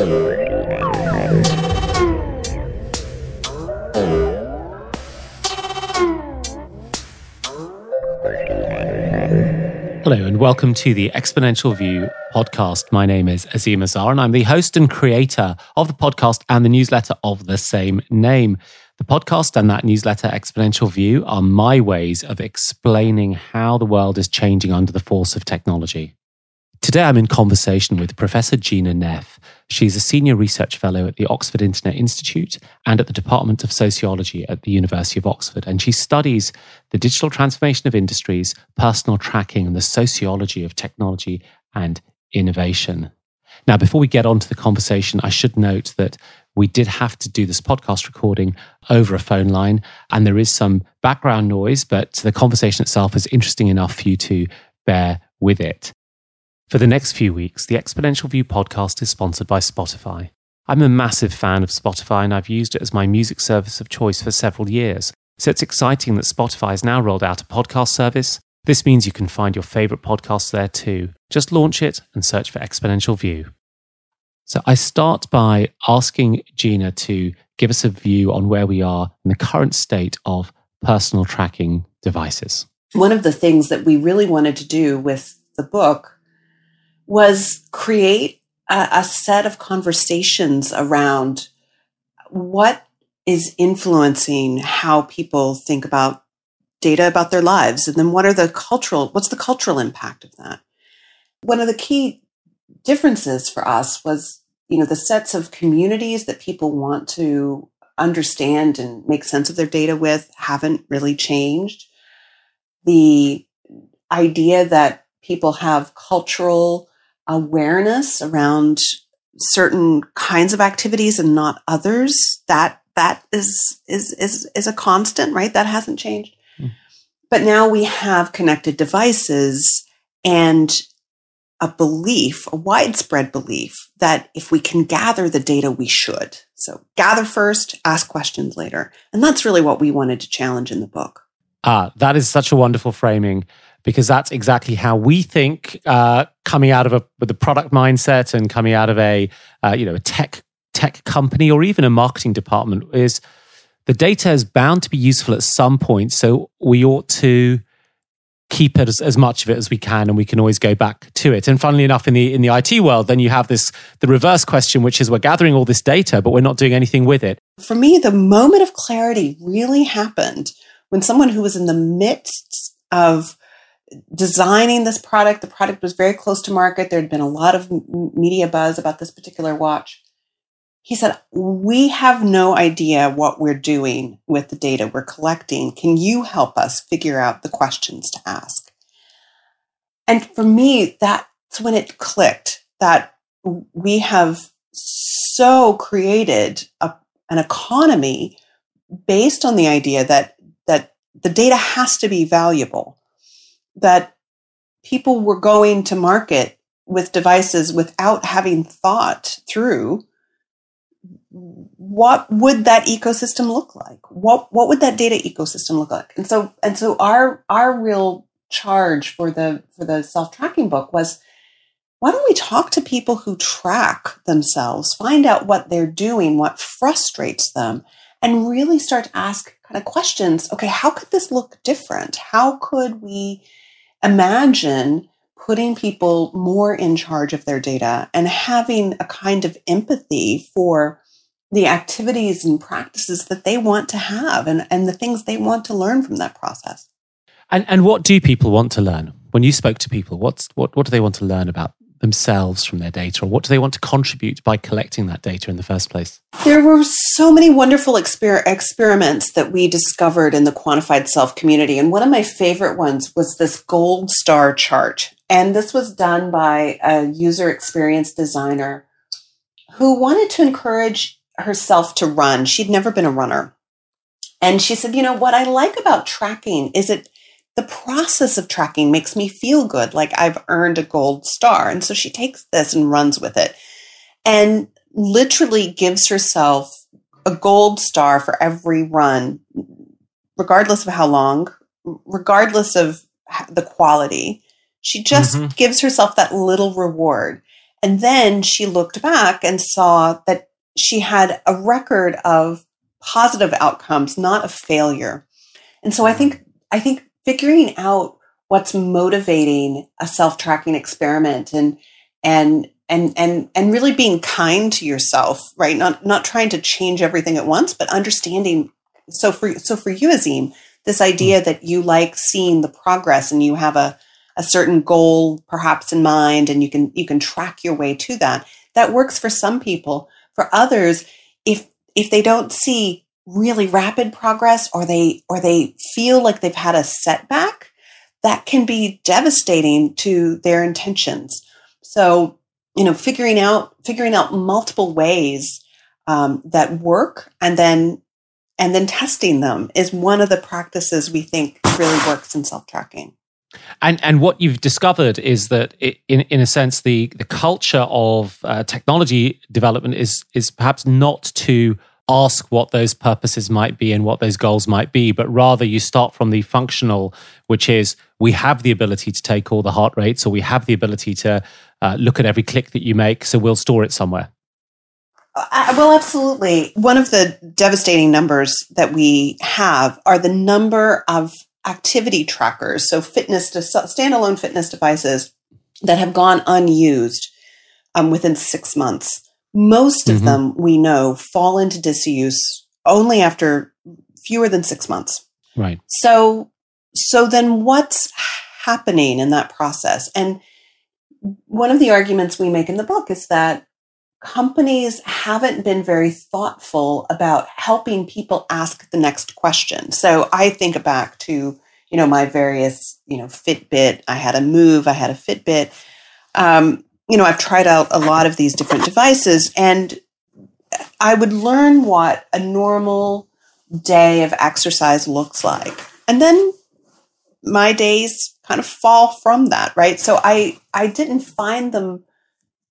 Hello, and welcome to the Exponential View podcast. My name is Azeem Azhar, and I'm the host and creator of the podcast and the newsletter of the same name. The podcast and that newsletter, Exponential View, are my ways of explaining how the world is changing under the force of technology. Today, I'm in conversation with Professor Gina Neff. She's a senior research fellow at the Oxford Internet Institute and at the Department of Sociology at the University of Oxford. And she studies the digital transformation of industries, personal tracking, and the sociology of technology and innovation. Now, before we get on to the conversation, I should note that we did have to do this podcast recording over a phone line, and there is some background noise, but the conversation itself is interesting enough for you to bear with it. For the next few weeks, the Exponential View podcast is sponsored by Spotify. I'm a massive fan of Spotify and I've used it as my music service of choice for several years. So it's exciting that Spotify has now rolled out a podcast service. This means you can find your favorite podcasts there too. Just launch it and search for Exponential View. So I start by asking Gina to give us a view on where we are in the current state of personal tracking devices. One of the things that we really wanted to do with the book was create a, a set of conversations around what is influencing how people think about data about their lives. And then what are the cultural what's the cultural impact of that? One of the key differences for us was you know the sets of communities that people want to understand and make sense of their data with haven't really changed. The idea that people have cultural awareness around certain kinds of activities and not others that that is is is is a constant right? That hasn't changed. Mm. but now we have connected devices and a belief a widespread belief that if we can gather the data we should. So gather first ask questions later. And that's really what we wanted to challenge in the book. Ah that is such a wonderful framing because that's exactly how we think uh, coming out of a with a product mindset and coming out of a uh, you know a tech tech company or even a marketing department is the data is bound to be useful at some point. So we ought to keep it as, as much of it as we can and we can always go back to it. And funnily enough in the in the IT world then you have this the reverse question which is we're gathering all this data but we're not doing anything with it. For me the moment of clarity really happened when someone who was in the midst of designing this product. The product was very close to market. There had been a lot of media buzz about this particular watch. He said, We have no idea what we're doing with the data we're collecting. Can you help us figure out the questions to ask? And for me, that's when it clicked that we have so created a, an economy based on the idea that, that the data has to be valuable that people were going to market with devices without having thought through what would that ecosystem look like? What what would that data ecosystem look like? And so and so our our real charge for the for the self-tracking book was why don't we talk to people who track themselves find out what they're doing what frustrates them and really start to ask kind of questions okay how could this look different how could we imagine putting people more in charge of their data and having a kind of empathy for the activities and practices that they want to have and, and the things they want to learn from that process. And, and what do people want to learn? When you spoke to people, what's, what, what do they want to learn about themselves from their data, or what do they want to contribute by collecting that data in the first place? There were so many wonderful exper- experiments that we discovered in the quantified self community. And one of my favorite ones was this gold star chart. And this was done by a user experience designer who wanted to encourage herself to run. She'd never been a runner. And she said, You know, what I like about tracking is it the process of tracking makes me feel good, like I've earned a gold star. And so she takes this and runs with it and literally gives herself a gold star for every run, regardless of how long, regardless of the quality. She just mm-hmm. gives herself that little reward. And then she looked back and saw that she had a record of positive outcomes, not a failure. And so I think I think figuring out what's motivating a self-tracking experiment and and and and and really being kind to yourself, right? Not not trying to change everything at once, but understanding. So for so for you, Azeem, this idea mm. that you like seeing the progress and you have a a certain goal perhaps in mind and you can you can track your way to that that works for some people for others if if they don't see really rapid progress or they or they feel like they've had a setback that can be devastating to their intentions. So you know figuring out figuring out multiple ways um, that work and then and then testing them is one of the practices we think really works in self-tracking. And and what you've discovered is that it, in in a sense the the culture of uh, technology development is is perhaps not to ask what those purposes might be and what those goals might be, but rather you start from the functional, which is we have the ability to take all the heart rates, or we have the ability to uh, look at every click that you make, so we'll store it somewhere. Uh, well, absolutely. One of the devastating numbers that we have are the number of activity trackers, so fitness, standalone fitness devices that have gone unused um, within six months. Most of mm-hmm. them we know fall into disuse only after fewer than six months. Right. So, so then what's happening in that process? And one of the arguments we make in the book is that companies haven't been very thoughtful about helping people ask the next question. So I think back to, you know, my various, you know, Fitbit, I had a Move, I had a Fitbit. Um, you know, I've tried out a lot of these different devices and I would learn what a normal day of exercise looks like. And then my days kind of fall from that, right? So I I didn't find them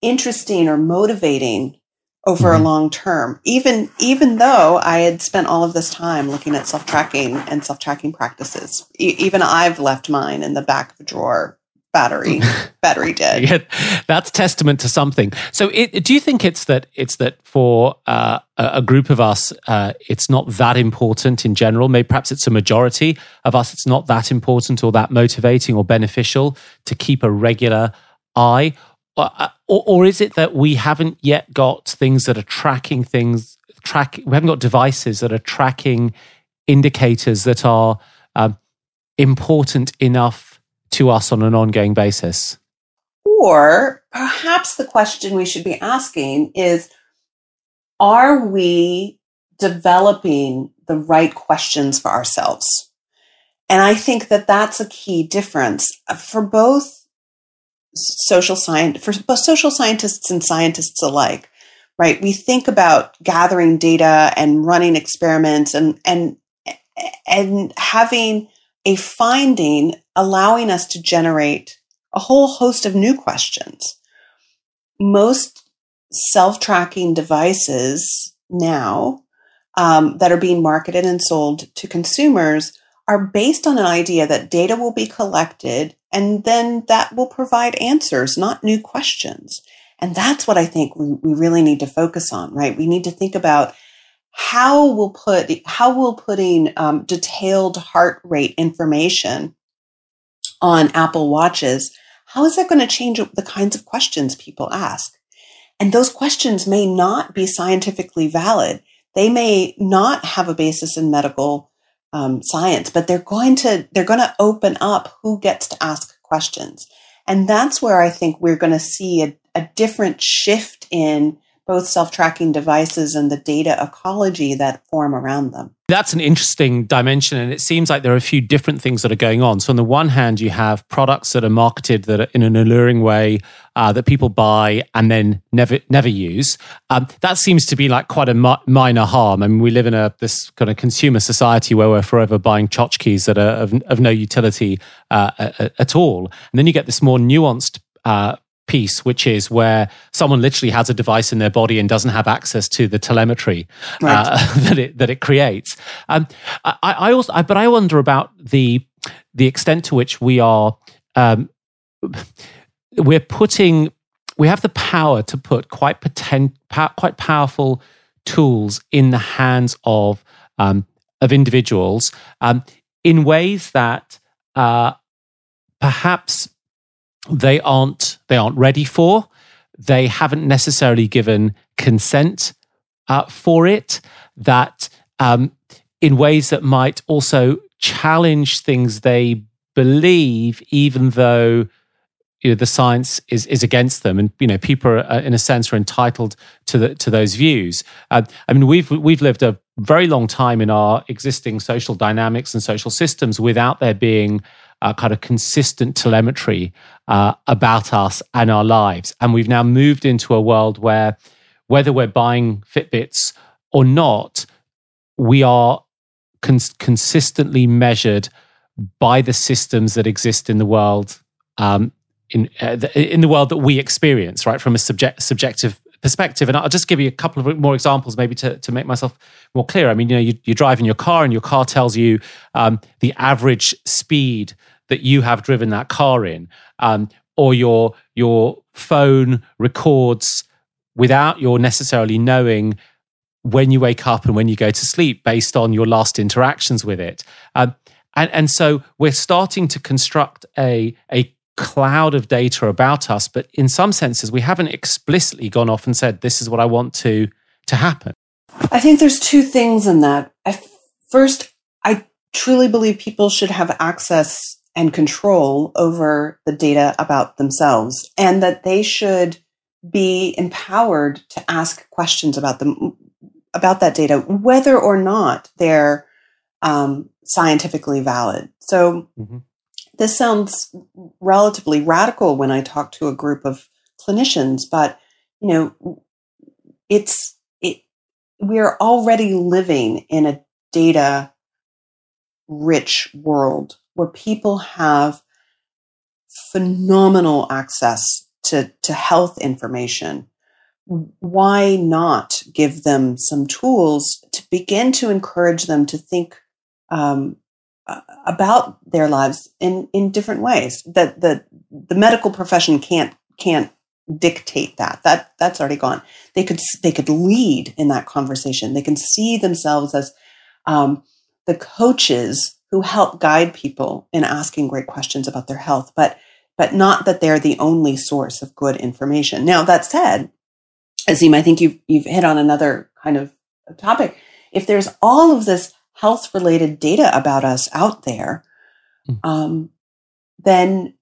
interesting or motivating over mm-hmm. a long term even even though i had spent all of this time looking at self-tracking and self-tracking practices e- even i've left mine in the back of a drawer battery battery dead. Yeah, that's testament to something. So it, do you think it's that it's that for uh, a group of us uh, it's not that important in general? Maybe perhaps it's a majority of us it's not that important or that motivating or beneficial to keep a regular eye? Uh, or, or is it that we haven't yet got things that are tracking things track we haven't got devices that are tracking indicators that are um, important enough to us on an ongoing basis? Or perhaps the question we should be asking is are we developing the right questions for ourselves? And i think that that's a key difference for both social science for both social scientists and scientists alike right? We think about gathering data and running experiments and and and having a finding allowing us to generate a whole host of new questions most self-tracking devices now um, that are being marketed and sold to consumers are based on an idea that data will be collected and then that will provide answers, not new questions. And that's what I think we, we really need to focus on, right? We need to think about how we'll put, how will putting um, detailed heart rate information on Apple watches, how is that going to change the kinds of questions people ask? And those questions may not be scientifically valid. They may not have a basis in medical um, science, but they're going to they're going to open up who gets to ask questions, and that's where I think we're going to see a, a different shift in both self-tracking devices and the data ecology that form around them. That's an interesting dimension, and it seems like there are a few different things that are going on. So, on the one hand, you have products that are marketed that are in an alluring way uh, that people buy and then never never use. Um, that seems to be like quite a mi- minor harm. I mean, we live in a this kind of consumer society where we're forever buying tchotchkes that are of, of no utility uh, at all. And then you get this more nuanced uh, piece, which is where someone literally has a device in their body and doesn't have access to the telemetry right. uh, that it that it creates. Um, I, I, also, I, but I wonder about the the extent to which we are um, we're putting we have the power to put quite potent, quite powerful tools in the hands of um, of individuals um, in ways that uh, perhaps they aren't they aren't ready for. They haven't necessarily given consent uh, for it. That um, in ways that might also challenge things they believe, even though you know, the science is is against them, and you know people are, uh, in a sense are entitled to the, to those views. Uh, I mean, we've we've lived a very long time in our existing social dynamics and social systems without there being a kind of consistent telemetry uh, about us and our lives, and we've now moved into a world where whether we're buying Fitbits or not, we are cons- consistently measured by the systems that exist in the world um, in uh, the, in the world that we experience, right, from a subject, subjective perspective. And I'll just give you a couple of more examples, maybe to, to make myself more clear. I mean, you know, you, you're driving your car, and your car tells you um, the average speed that you have driven that car in, um, or your your phone records without your necessarily knowing when you wake up and when you go to sleep based on your last interactions with it. Um, and, and so we're starting to construct a, a cloud of data about us, but in some senses, we haven't explicitly gone off and said, this is what I want to, to happen. I think there's two things in that. First, I truly believe people should have access and control over the data about themselves and that they should be empowered to ask questions about them about that data whether or not they're um, scientifically valid so mm-hmm. This sounds relatively radical when I talk to a group of clinicians, but you know, it's it we're already living in a data rich world where people have phenomenal access to, to health information. Why not give them some tools to begin to encourage them to think um, about their lives in in different ways. That the the medical profession can't can't dictate that. That that's already gone. They could they could lead in that conversation. They can see themselves as um, the coaches who help guide people in asking great questions about their health, but but not that they're the only source of good information. Now that said, Azeem, I think you've you've hit on another kind of topic. If there's all of this health related data about us out there, mm. um, then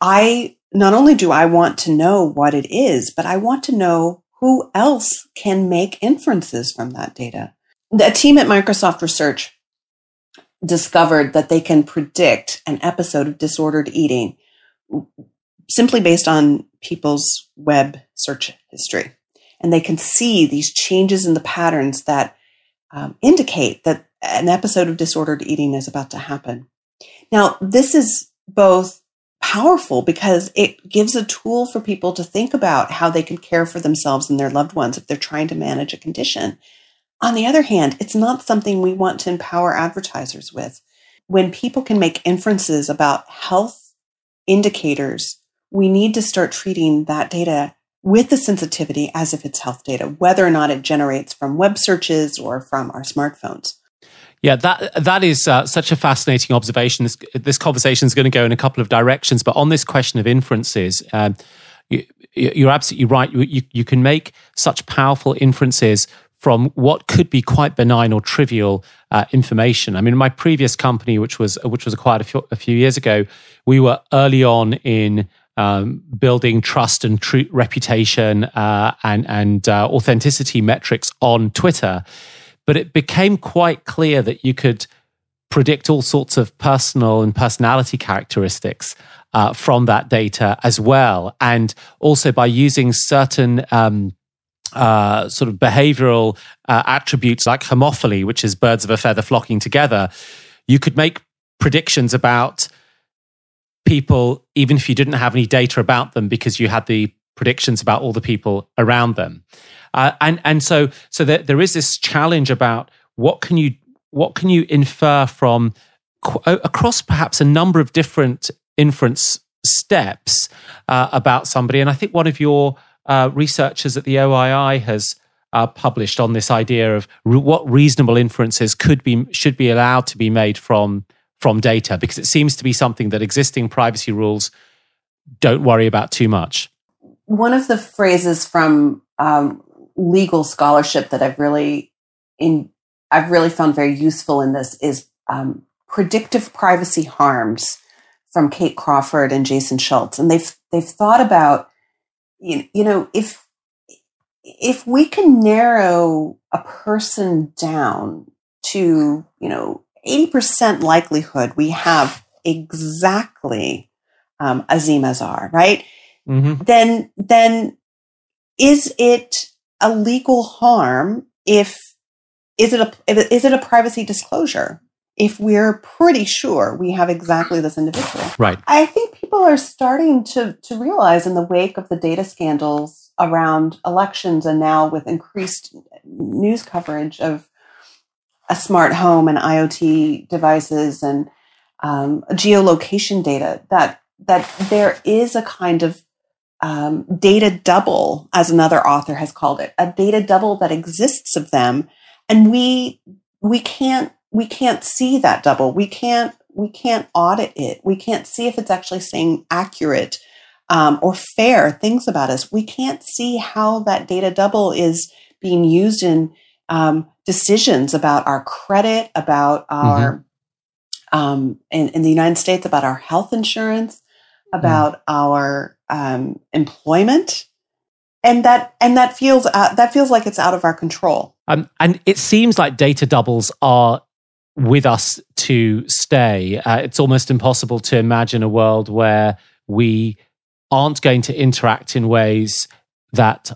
I not only do I want to know what it is, but I want to know who else can make inferences from that data. A team at Microsoft Research discovered that they can predict an episode of disordered eating simply based on people's web search history. And they can see these changes in the patterns that um, indicate that an episode of disordered eating is about to happen. Now, this is both powerful because it gives a tool for people to think about how they can care for themselves and their loved ones if they're trying to manage a condition. On the other hand, it's not something we want to empower advertisers with. When people can make inferences about health indicators, we need to start treating that data with the sensitivity as if it's health data, whether or not it generates from web searches or from our smartphones. Yeah, that that is uh, such a fascinating observation. This, this conversation is going to go in a couple of directions, but on this question of inferences, um, you, are absolutely right. You, you, you can make such powerful inferences from what could be quite benign or trivial uh, information. I mean, my previous company, which was which was acquired a few, a few years ago, we were early on in um, building trust and tr- reputation uh, and and uh, authenticity metrics on Twitter. But it became quite clear that you could predict all sorts of personal and personality characteristics uh, from that data as well, and also by using certain. Um, uh, sort of behavioral uh, attributes like homophily, which is birds of a feather flocking together, you could make predictions about people, even if you didn't have any data about them, because you had the predictions about all the people around them. Uh, and and so so there, there is this challenge about what can you what can you infer from qu- across perhaps a number of different inference steps uh, about somebody. And I think one of your uh, researchers at the OII has uh, published on this idea of re- what reasonable inferences could be should be allowed to be made from from data, because it seems to be something that existing privacy rules don't worry about too much. One of the phrases from um, legal scholarship that I've really in I've really found very useful in this is um, predictive privacy harms from Kate Crawford and Jason Schultz, and they've they've thought about you, you know if if we can narrow a person down to you know 80% likelihood we have exactly um, Azeem Azhar, right? Mm-hmm. Then, then is it a legal harm if is it a is it a privacy disclosure if we're pretty sure we have exactly this individual. Right. I think people are starting to to realize in the wake of the data scandals around elections and now with increased news coverage of a smart home and iot devices and um, geolocation data that that there is a kind of um, data double, as another author has called it, a data double that exists of them, and we we can't we can't see that double. We can't we can't audit it. We can't see if it's actually saying accurate um, or fair things about us. We can't see how that data double is being used in um, decisions about our credit, about our mm-hmm. um, in, in the United States, about our health insurance, about mm. our um, employment, and that and that feels uh, that feels like it's out of our control. Um, and it seems like data doubles are with us to stay. Uh, it's almost impossible to imagine a world where we aren't going to interact in ways that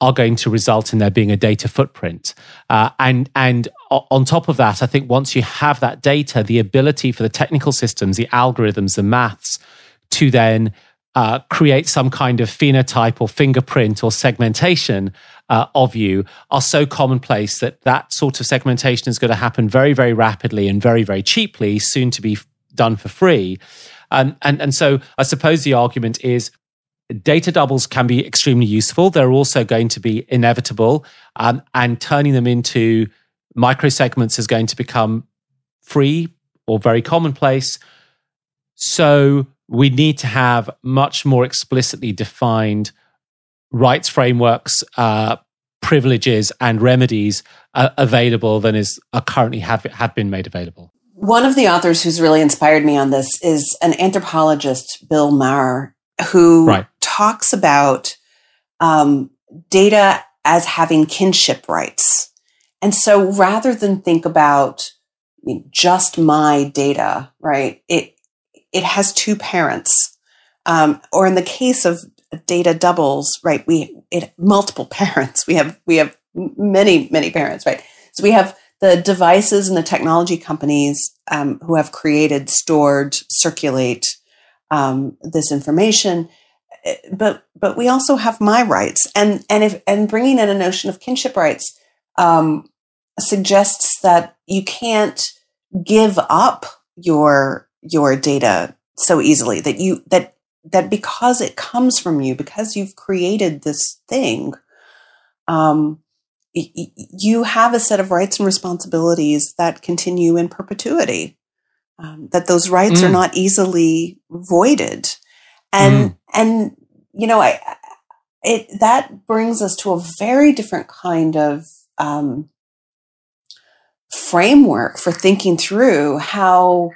are going to result in there being a data footprint. Uh, and and on top of that, I think once you have that data, the ability for the technical systems, the algorithms, the maths to then uh, create some kind of phenotype or fingerprint or segmentation uh, of you are so commonplace that that sort of segmentation is going to happen very, very rapidly and very, very cheaply, soon to be done for free. Um, and, and so I suppose the argument is data doubles can be extremely useful. They're also going to be inevitable, um, and turning them into micro segments is going to become free or very commonplace. So we need to have much more explicitly defined rights frameworks, uh, privileges, and remedies uh, available than is uh, currently have, have been made available. One of the authors who's really inspired me on this is an anthropologist, Bill Maurer, who right. talks about um, data as having kinship rights. And so rather than think about you know, just my data, right, it, it has two parents. Um, or in the case of data doubles, right, we it multiple parents. We have we have many many parents, right? So we have the devices and the technology companies um, who have created, stored, circulate um, this information, eh, but but we also have my rights, and and if and bringing in a notion of kinship rights um, suggests that you can't give up your your data so easily that you that that because it comes from you because you've created this thing um, you have a set of rights and responsibilities that continue in perpetuity um, that those rights mm. are not easily voided and mm. and you know i it that brings us to a very different kind of um, framework for thinking through how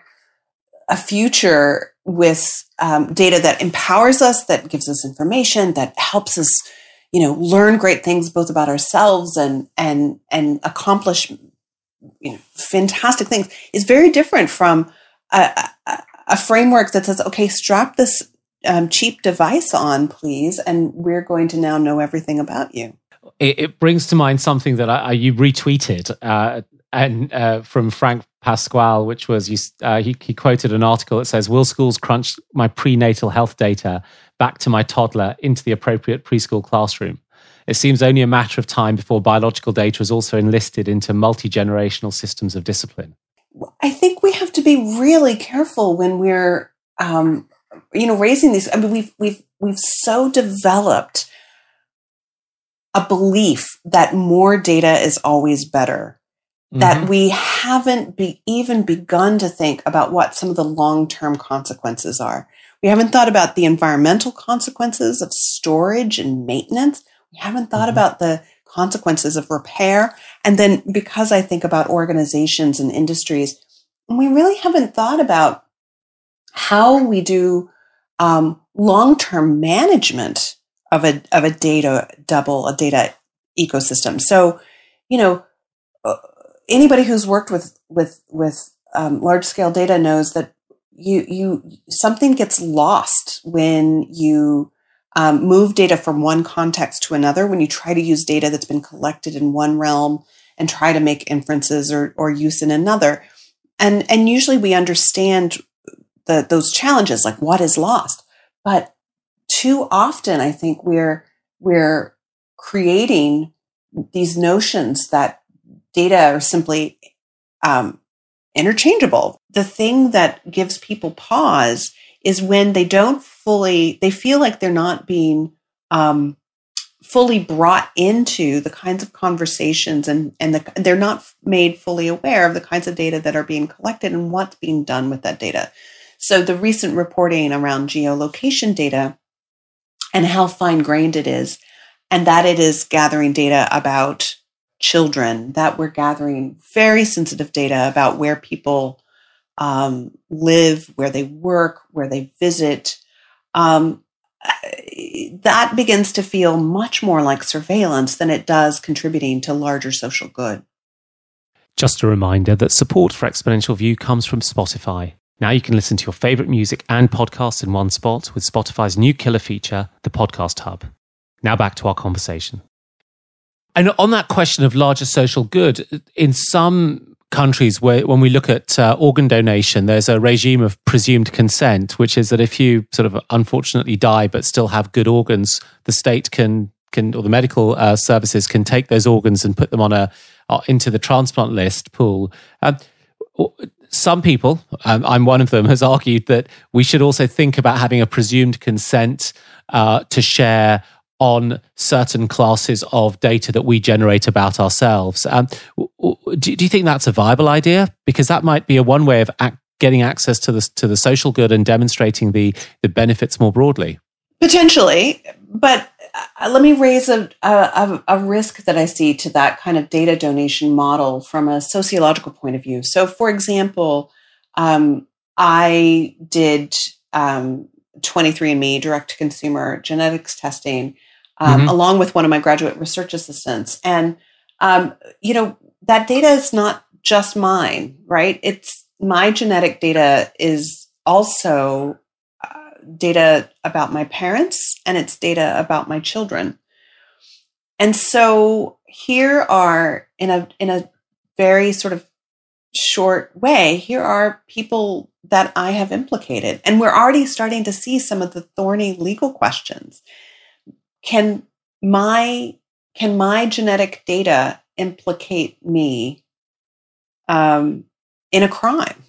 a future with um, data that empowers us, that gives us information, that helps us, you know, learn great things both about ourselves and and and accomplish, you know, fantastic things is very different from a, a, a framework that says, okay, strap this um, cheap device on, please, and we're going to now know everything about you. It, it brings to mind something that I, I you retweeted uh, and uh, from Frank Pasquale, which was uh, he, he quoted an article that says, "Will schools crunch my prenatal health data back to my toddler into the appropriate preschool classroom?" It seems only a matter of time before biological data is also enlisted into multi generational systems of discipline. I think we have to be really careful when we're um, you know, raising these, I mean, we've, we've, we've so developed a belief that more data is always better. Mm-hmm. That we haven't be, even begun to think about what some of the long term consequences are. We haven't thought about the environmental consequences of storage and maintenance. We haven't thought mm-hmm. about the consequences of repair. And then because I think about organizations and industries, we really haven't thought about how we do um, long-term management of a of a data double, a data ecosystem. So, you know, uh, anybody who's worked with with with um, large scale data knows that you you something gets lost when you um, move data from one context to another when you try to use data that's been collected in one realm and try to make inferences or, or use in another. And and usually we understand the those challenges like what is lost. But too often i think we're we're creating these notions that data are simply um, interchangeable the thing that gives people pause is when they don't fully, they feel like they're not being um, fully brought into the kinds of conversations and, and the, they're not made fully aware of the kinds of data that are being collected and what's being done with that data. So the recent reporting around geolocation data and how fine grained it is, and that it is gathering data about children, that we're gathering very sensitive data about where people um, live, where they work, where they visit, um, that begins to feel much more like surveillance than it does contributing to larger social good. Just a reminder that support for Exponential View comes from Spotify. Now you can listen to your favorite music and podcasts in one spot with Spotify's new killer feature, the Podcast Hub. Now back to our conversation. And on that question of larger social good, in some countries where when we look at uh, organ donation there's a regime of presumed consent which is that if you sort of unfortunately die but still have good organs the state can can or the medical uh, services can take those organs and put them on a uh, into the transplant list pool. Um, some people um, i'm one of them has argued that we should also think about having a presumed consent uh, to share on certain classes of data that we generate about ourselves. Um, do, do, you think that's a viable idea? Because that might be a one way of getting access to the to the social good and demonstrating the the benefits more broadly. Potentially, but uh, let me raise a, a, a risk that I see to that kind of data donation model from a sociological point of view. So, for example, um, I did um, 23andMe direct to consumer genetics testing um, mm-hmm. along with one of my graduate research assistants. And, um, you know, that data is not just mine, right? It's my genetic data is also uh, data about my parents and it's data about my children. And so here are in a in a very sort of short way, here are people that I have implicated. And we're already starting to see some of the thorny legal questions can my can my genetic data implicate me um, in a crime?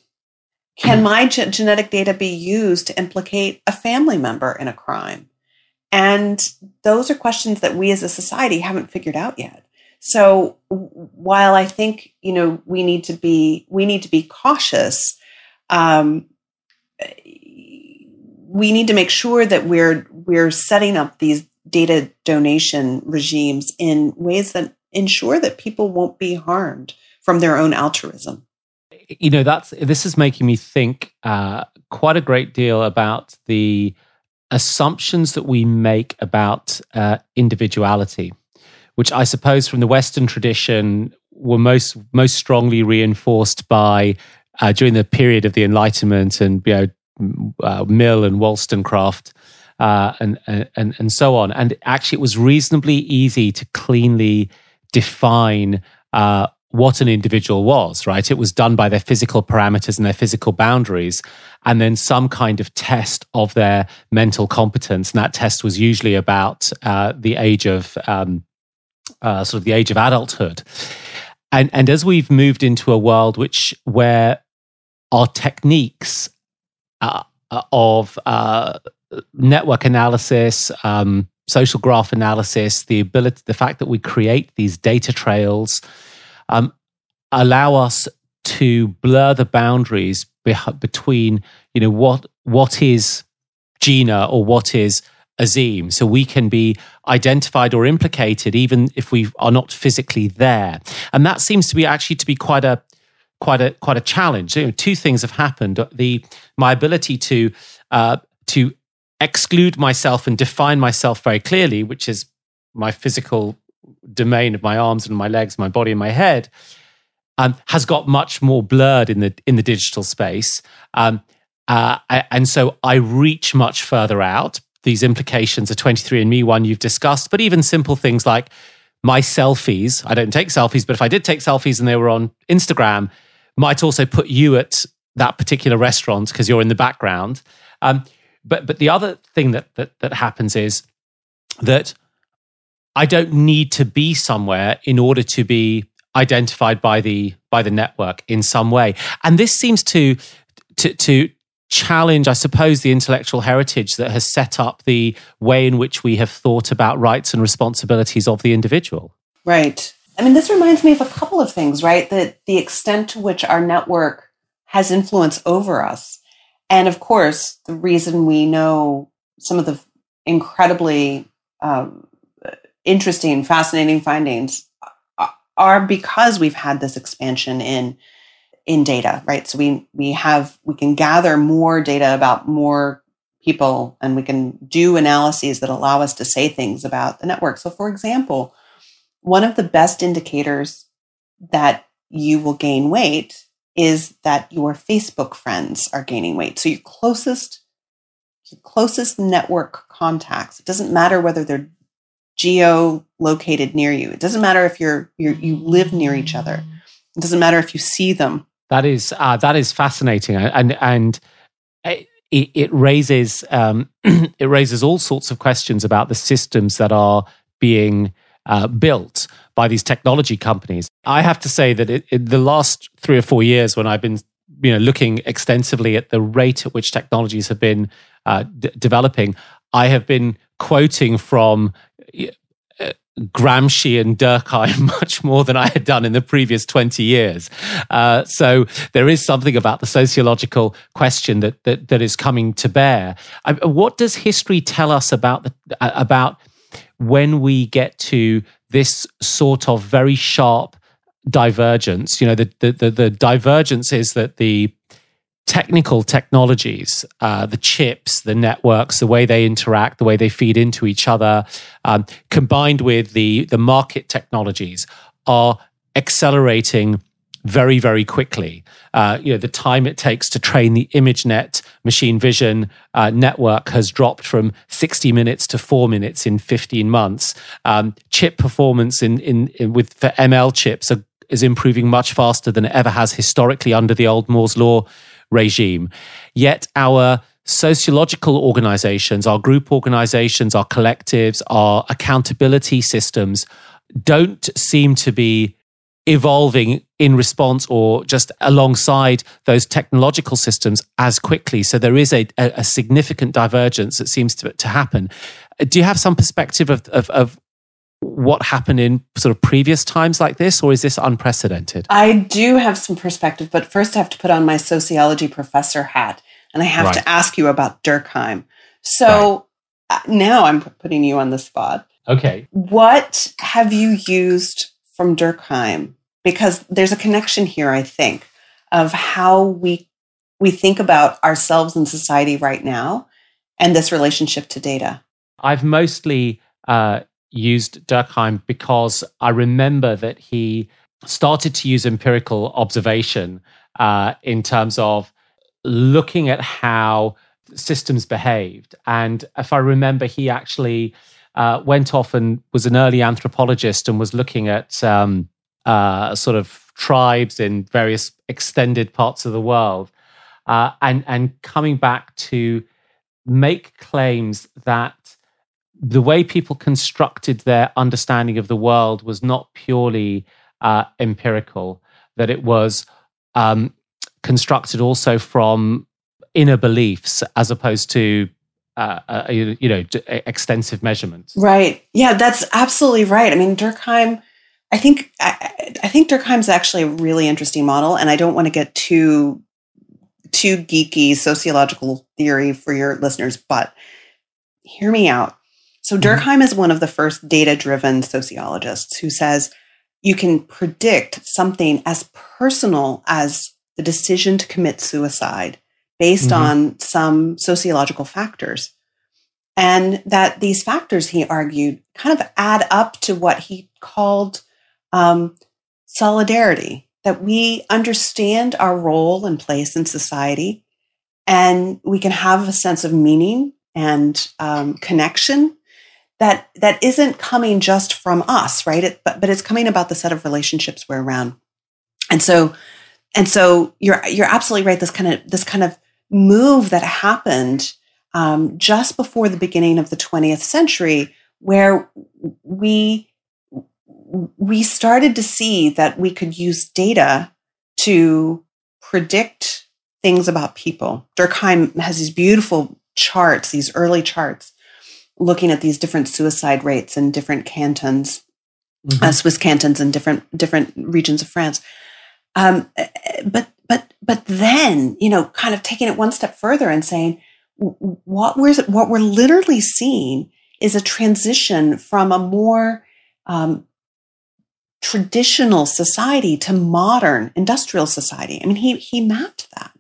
Can mm-hmm. my ge- genetic data be used to implicate a family member in a crime? And those are questions that we as a society haven't figured out yet. So while I think you know we need to be we need to be cautious, um, we need to make sure that we're we're setting up these data donation regimes in ways that ensure that people won't be harmed from their own altruism. You know, that's this is making me think uh, quite a great deal about the assumptions that we make about uh, individuality, which I suppose from the Western tradition were most most strongly reinforced by uh, during the period of the Enlightenment and you know uh, Mill and Wollstonecraft uh, and, and, and so on. And actually, it was reasonably easy to cleanly define uh, what an individual was, right? It was done by their physical parameters and their physical boundaries, and then some kind of test of their mental competence. And that test was usually about uh, the age of um, uh, sort of the age of adulthood. And, and as we've moved into a world which where our techniques uh, uh, of uh, network analysis, um, social graph analysis, the ability, the fact that we create these data trails, um, allow us to blur the boundaries be- between, you know, what what is Gina or what is Azeem. So we can be identified or implicated even if we are not physically there. And that seems to be actually to be quite a quite a quite a challenge. You know, two things have happened: the my ability to uh, to exclude myself and define myself very clearly, which is my physical domain of my arms and my legs, my body and my head, um, has got much more blurred in the in the digital space. Um, uh, and so I reach much further out. These implications are 23andMe one you've discussed, but even simple things like my selfies. I don't take selfies, but if I did take selfies and they were on Instagram, might also put you at that particular restaurant because you're in the background. Um, but but the other thing that, that that happens is that I don't need to be somewhere in order to be identified by the by the network in some way. And this seems to to to challenge, I suppose, the intellectual heritage that has set up the way in which we have thought about rights and responsibilities of the individual. Right. I mean, this reminds me of a couple of things, right? That the extent to which our network has influence over us. And of course, the reason we know some of the incredibly um, interesting, fascinating findings are because we've had this expansion in in data, right? So we we have we can gather more data about more people and we can do analyses that allow us to say things about the network. So for example, one of the best indicators that you will gain weight is that your Facebook friends are gaining weight. So your closest your closest network contacts. It doesn't matter whether they're geo located near you. It doesn't matter if you're, you're you live near each other. It doesn't matter if you see them. That is uh, that is fascinating, and and it, it raises um, it raises all sorts of questions about the systems that are being uh, built by these technology companies. I have to say that in the last three or four years, when I've been you know looking extensively at the rate at which technologies have been uh, d- developing, I have been quoting from Gramsci and Durkheim much more than I had done in the previous 20 years. Uh, so there is something about the sociological question that, that, that is coming to bear. I, what does history tell us about, the, uh, about when we get to this sort of very sharp divergence? You know, the, the, the, the divergence is that the technical technologies, uh, the chips, the networks, the way they interact, the way they feed into each other, um, combined with the the market technologies, are accelerating very very quickly. Uh, you know the time it takes to train the ImageNet machine vision uh, network has dropped from 60 minutes to four minutes in 15 months. Um, chip performance in, in, in with for ML chips are, is improving much faster than it ever has historically under the old Moore's law regime. Yet our sociological organizations, our group organizations, our collectives, our accountability systems don't seem to be evolving in response or just alongside those technological systems as quickly. So there is a, a, significant divergence that seems to, to happen. Do you have some perspective of, of, of what happened in sort of previous times like this, or is this unprecedented? I do have some perspective, but first I have to put on my sociology professor hat and I have right. to ask you about Durkheim. So right. Uh, now I'm putting you on the spot. Okay. What have you used from Durkheim? Because there's a connection here, I think, of how we we think about ourselves in society right now and this relationship to data. I've mostly uh, used Durkheim because I remember that he started to use empirical observation uh, in terms of looking at how systems behaved. And if I remember, he actually uh, went off and was an early anthropologist and was looking at um, uh, sort of tribes in various extended parts of the world, uh, and and coming back to make claims that the way people constructed their understanding of the world was not purely uh, empirical, that it was um, constructed also from inner beliefs as opposed to uh, uh, you know extensive measurements. Right. Yeah, that's absolutely right. I mean, Durkheim. I think I, I think Durkheim's actually a really interesting model, and I don't want to get too too geeky sociological theory for your listeners, but hear me out. So mm-hmm. Durkheim is one of the first data-driven sociologists who says you can predict something as personal as the decision to commit suicide based mm-hmm. on some sociological factors. And that these factors, he argued, kind of add up to what he called um, solidarity, that we understand our role and place in society, and we can have a sense of meaning and um, connection that that isn't coming just from us, right? It, but but it's coming about the set of relationships we're around, and so and so you're you're absolutely right. This kind of this kind of move that happened um, just before the beginning of the 20th century, where we we started to see that we could use data to predict things about people. Durkheim has these beautiful charts, these early charts, looking at these different suicide rates in different cantons, mm-hmm. uh, Swiss cantons in different different regions of France. Um, but but then you know, kind of taking it one step further and saying what we're what we're literally seeing is a transition from a more um, traditional society to modern industrial society. I mean, he he mapped that,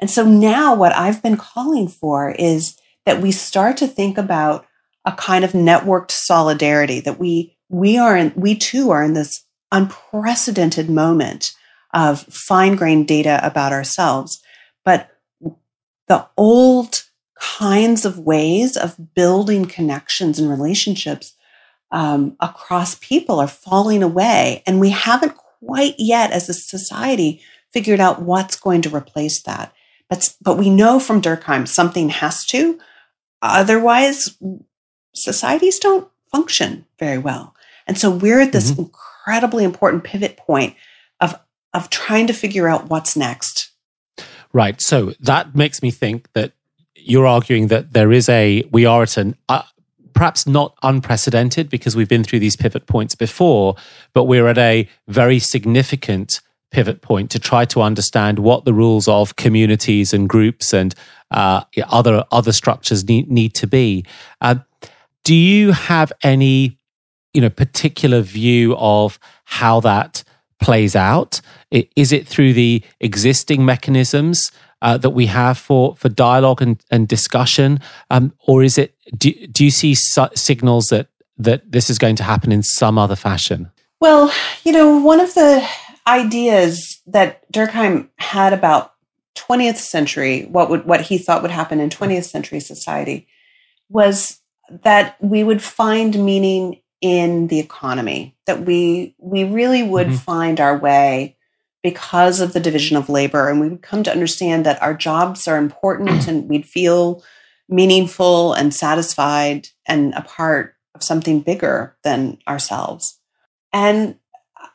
and so now what I've been calling for is that we start to think about a kind of networked solidarity. That we we are in, we too are in this unprecedented moment of fine grained data about ourselves. But the old kinds of ways of building connections and relationships um, across people are falling away. And we haven't quite yet, as a society, figured out what's going to replace that. But, but we know from Durkheim something has to. Otherwise, societies don't function very well. And so we're at this mm-hmm. incredibly important pivot point of trying to figure out what's next. Right. So that makes me think that you're arguing that there is a, we are at an, uh, perhaps not unprecedented because we've been through these pivot points before, but we're at a very significant pivot point to try to understand what the rules of communities and groups and uh, other other structures need, need to be. Uh, do you have any, you know, particular view of how that plays out? Is it through the existing mechanisms uh, that we have for, for dialogue and, and discussion? Um, or is it, do, do you see su- signals that, that this is going to happen in some other fashion? Well, you know, one of the ideas that Durkheim had about 20th century, what would what he thought would happen in 20th century society, was that we would find meaning in the economy that we we really would mm-hmm. find our way because of the division of labor and we would come to understand that our jobs are important and we'd feel meaningful and satisfied and a part of something bigger than ourselves and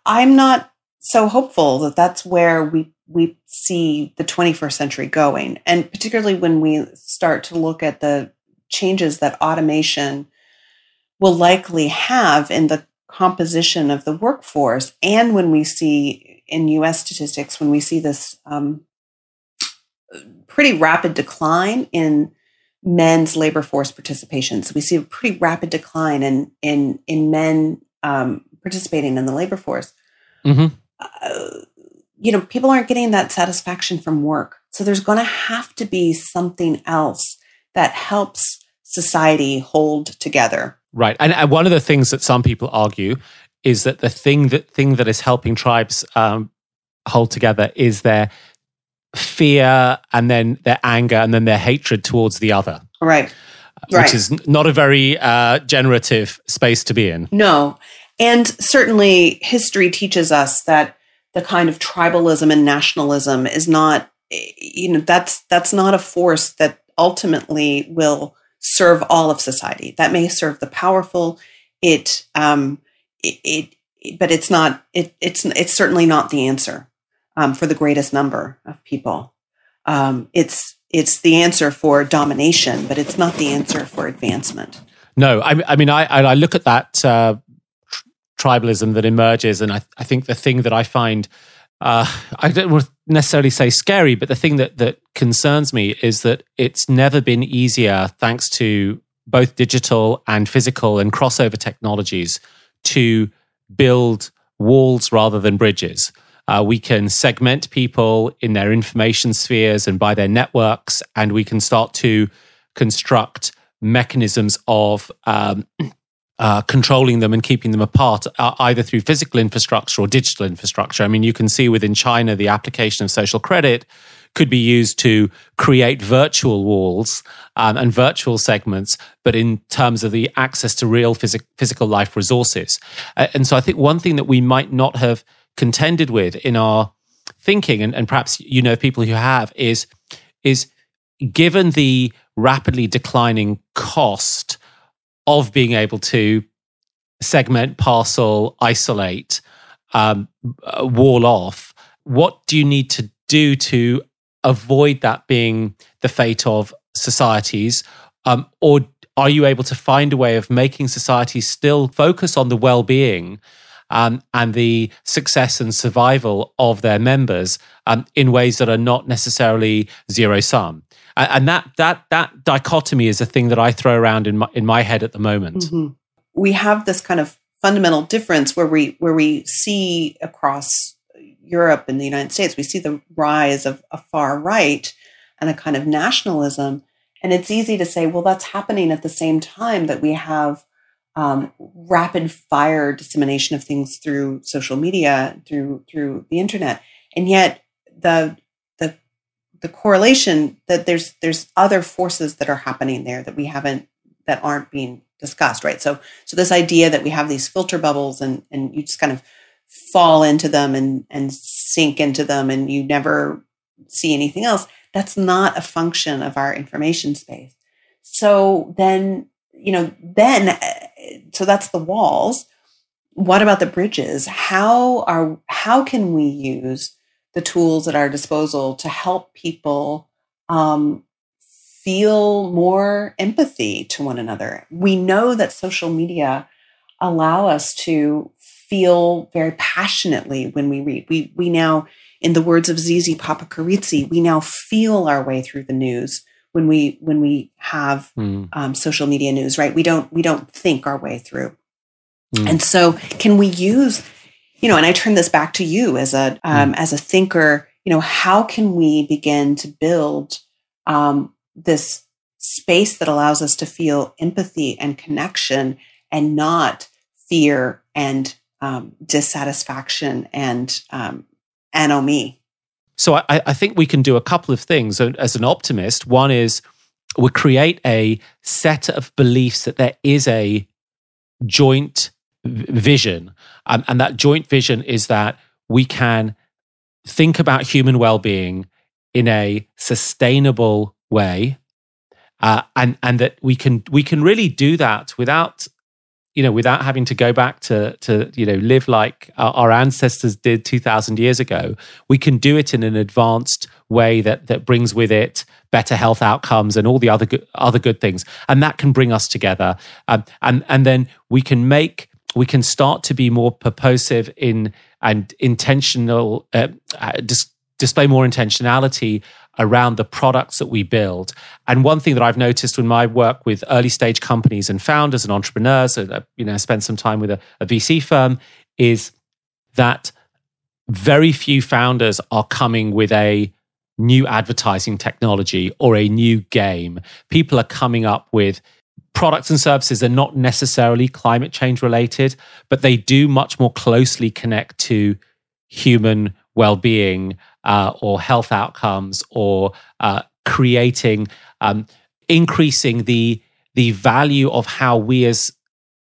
i'm not so hopeful that that's where we we see the 21st century going and particularly when we start to look at the changes that automation will likely have in the composition of the workforce. And when we see in US statistics, when we see this um, pretty rapid decline in men's labor force participation. So we see a pretty rapid decline in in in men um, participating in the labor force. Mm-hmm. Uh, you know, people aren't getting that satisfaction from work. So there's going to have to be something else that helps society hold together. Right. And, and one of the things that some people argue is that the thing that thing that is helping tribes um, hold together is their fear and then their anger and then their hatred towards the other. Right. Which right. is not a very uh, generative space to be in. No. And certainly history teaches us that the kind of tribalism and nationalism is not you know that's that's not a force that ultimately will serve all of society. That may serve the powerful. It, um, it, it but it's not. It, it's it's certainly not the answer um, for the greatest number of people. Um, it's it's the answer for domination, but it's not the answer for advancement. No, I, I mean, I, I look at that uh, tribalism that emerges, and I, I think the thing that I find uh, I don't want to necessarily say scary, but the thing that that concerns me is that it's never been easier, thanks to both digital and physical and crossover technologies, to build walls rather than bridges. Uh, we can segment people in their information spheres and by their networks, and we can start to construct mechanisms of um, uh, controlling them and keeping them apart, uh, either through physical infrastructure or digital infrastructure. I mean, you can see within China the application of social credit could be used to create virtual walls um, and virtual segments, but in terms of the access to real phys- physical life resources. Uh, and so I think one thing that we might not have contended with in our thinking, and, and perhaps you know people who have, is is given the rapidly declining cost of being able to segment, parcel, isolate, um, uh, wall off, what do you need to do to avoid that being the fate of societies? Um, or are you able to find a way of making societies still focus on the well being um, and the success and survival of their members um, in ways that are not necessarily zero sum? And that that that dichotomy is a thing that I throw around in my in my head at the moment. Mm-hmm. We have this kind of fundamental difference where we where we see across Europe and the United States, we see the rise of a far right and a kind of nationalism. And it's easy to say, well, that's happening at the same time that we have um, rapid fire dissemination of things through social media, through through the internet, and yet the the correlation that there's there's other forces that are happening there that we haven't that aren't being discussed, right? So so this idea that we have these filter bubbles and and you just kind of fall into them and and sink into them and you never see anything else that's not a function of our information space. So then you know then uh, so that's the walls. What about the bridges? How are how can we use the tools at our disposal to help people um, feel more empathy to one another we know that social media allow us to feel very passionately when we read. We we now, in the words of Zizi Papacharissi, we now feel our way through the news when we when we have mm. um, social media news. Right? We don't we don't think our way through. Mm. And so, can we use, you know? And I turn this back to you as a um, mm. as a thinker. You know, how can we begin to build um, this space that allows us to feel empathy and connection and not fear and um, dissatisfaction and um, anomie. So I, I, think we can do a couple of things as an optimist. One is we create a set of beliefs that there is a joint vision, and that joint vision is that we can think about human well-being in a sustainable way, uh, and and that we can we can really do that without you know, without having to go back to to you know live like our, ancestors did two thousand years ago, we can do it in an advanced way that that brings with it better health outcomes and all the other good, other good things, and that can bring us together. Um, and and then we can make we can start to be more purposive in and intentional, uh, uh dis- display more intentionality around the products that we build. And one thing that I've noticed in my work with early stage companies and founders and entrepreneurs, and uh, you know, spend some time with a, a VC firm, is that very few founders are coming with a new advertising technology or a new game. People are coming up with products and services are not necessarily climate change related, but they do much more closely connect to human well-being uh, or health outcomes or uh, creating um, increasing the the value of how we as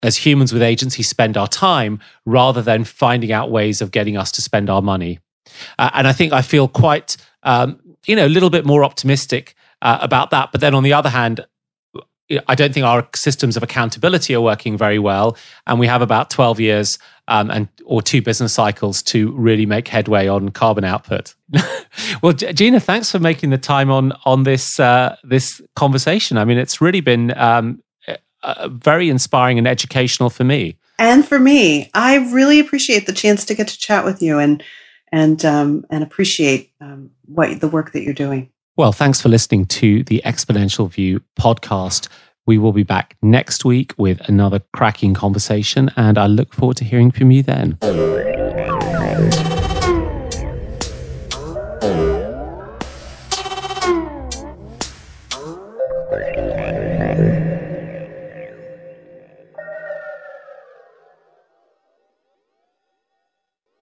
as humans with agency spend our time rather than finding out ways of getting us to spend our money. Uh, and i think i feel quite um, you know a little bit more optimistic uh, about that. But then on the other hand I don't think our systems of accountability are working very well, and we have about twelve years um, and or two business cycles to really make headway on carbon output. well, Gina, thanks for making the time on on this uh, this conversation. I mean, it's really been um, uh, very inspiring and educational for me. And for me, I really appreciate the chance to get to chat with you and and um, and appreciate um, what the work that you're doing. Well, thanks for listening to the Exponential View podcast. We will be back next week with another cracking conversation, and I look forward to hearing from you then.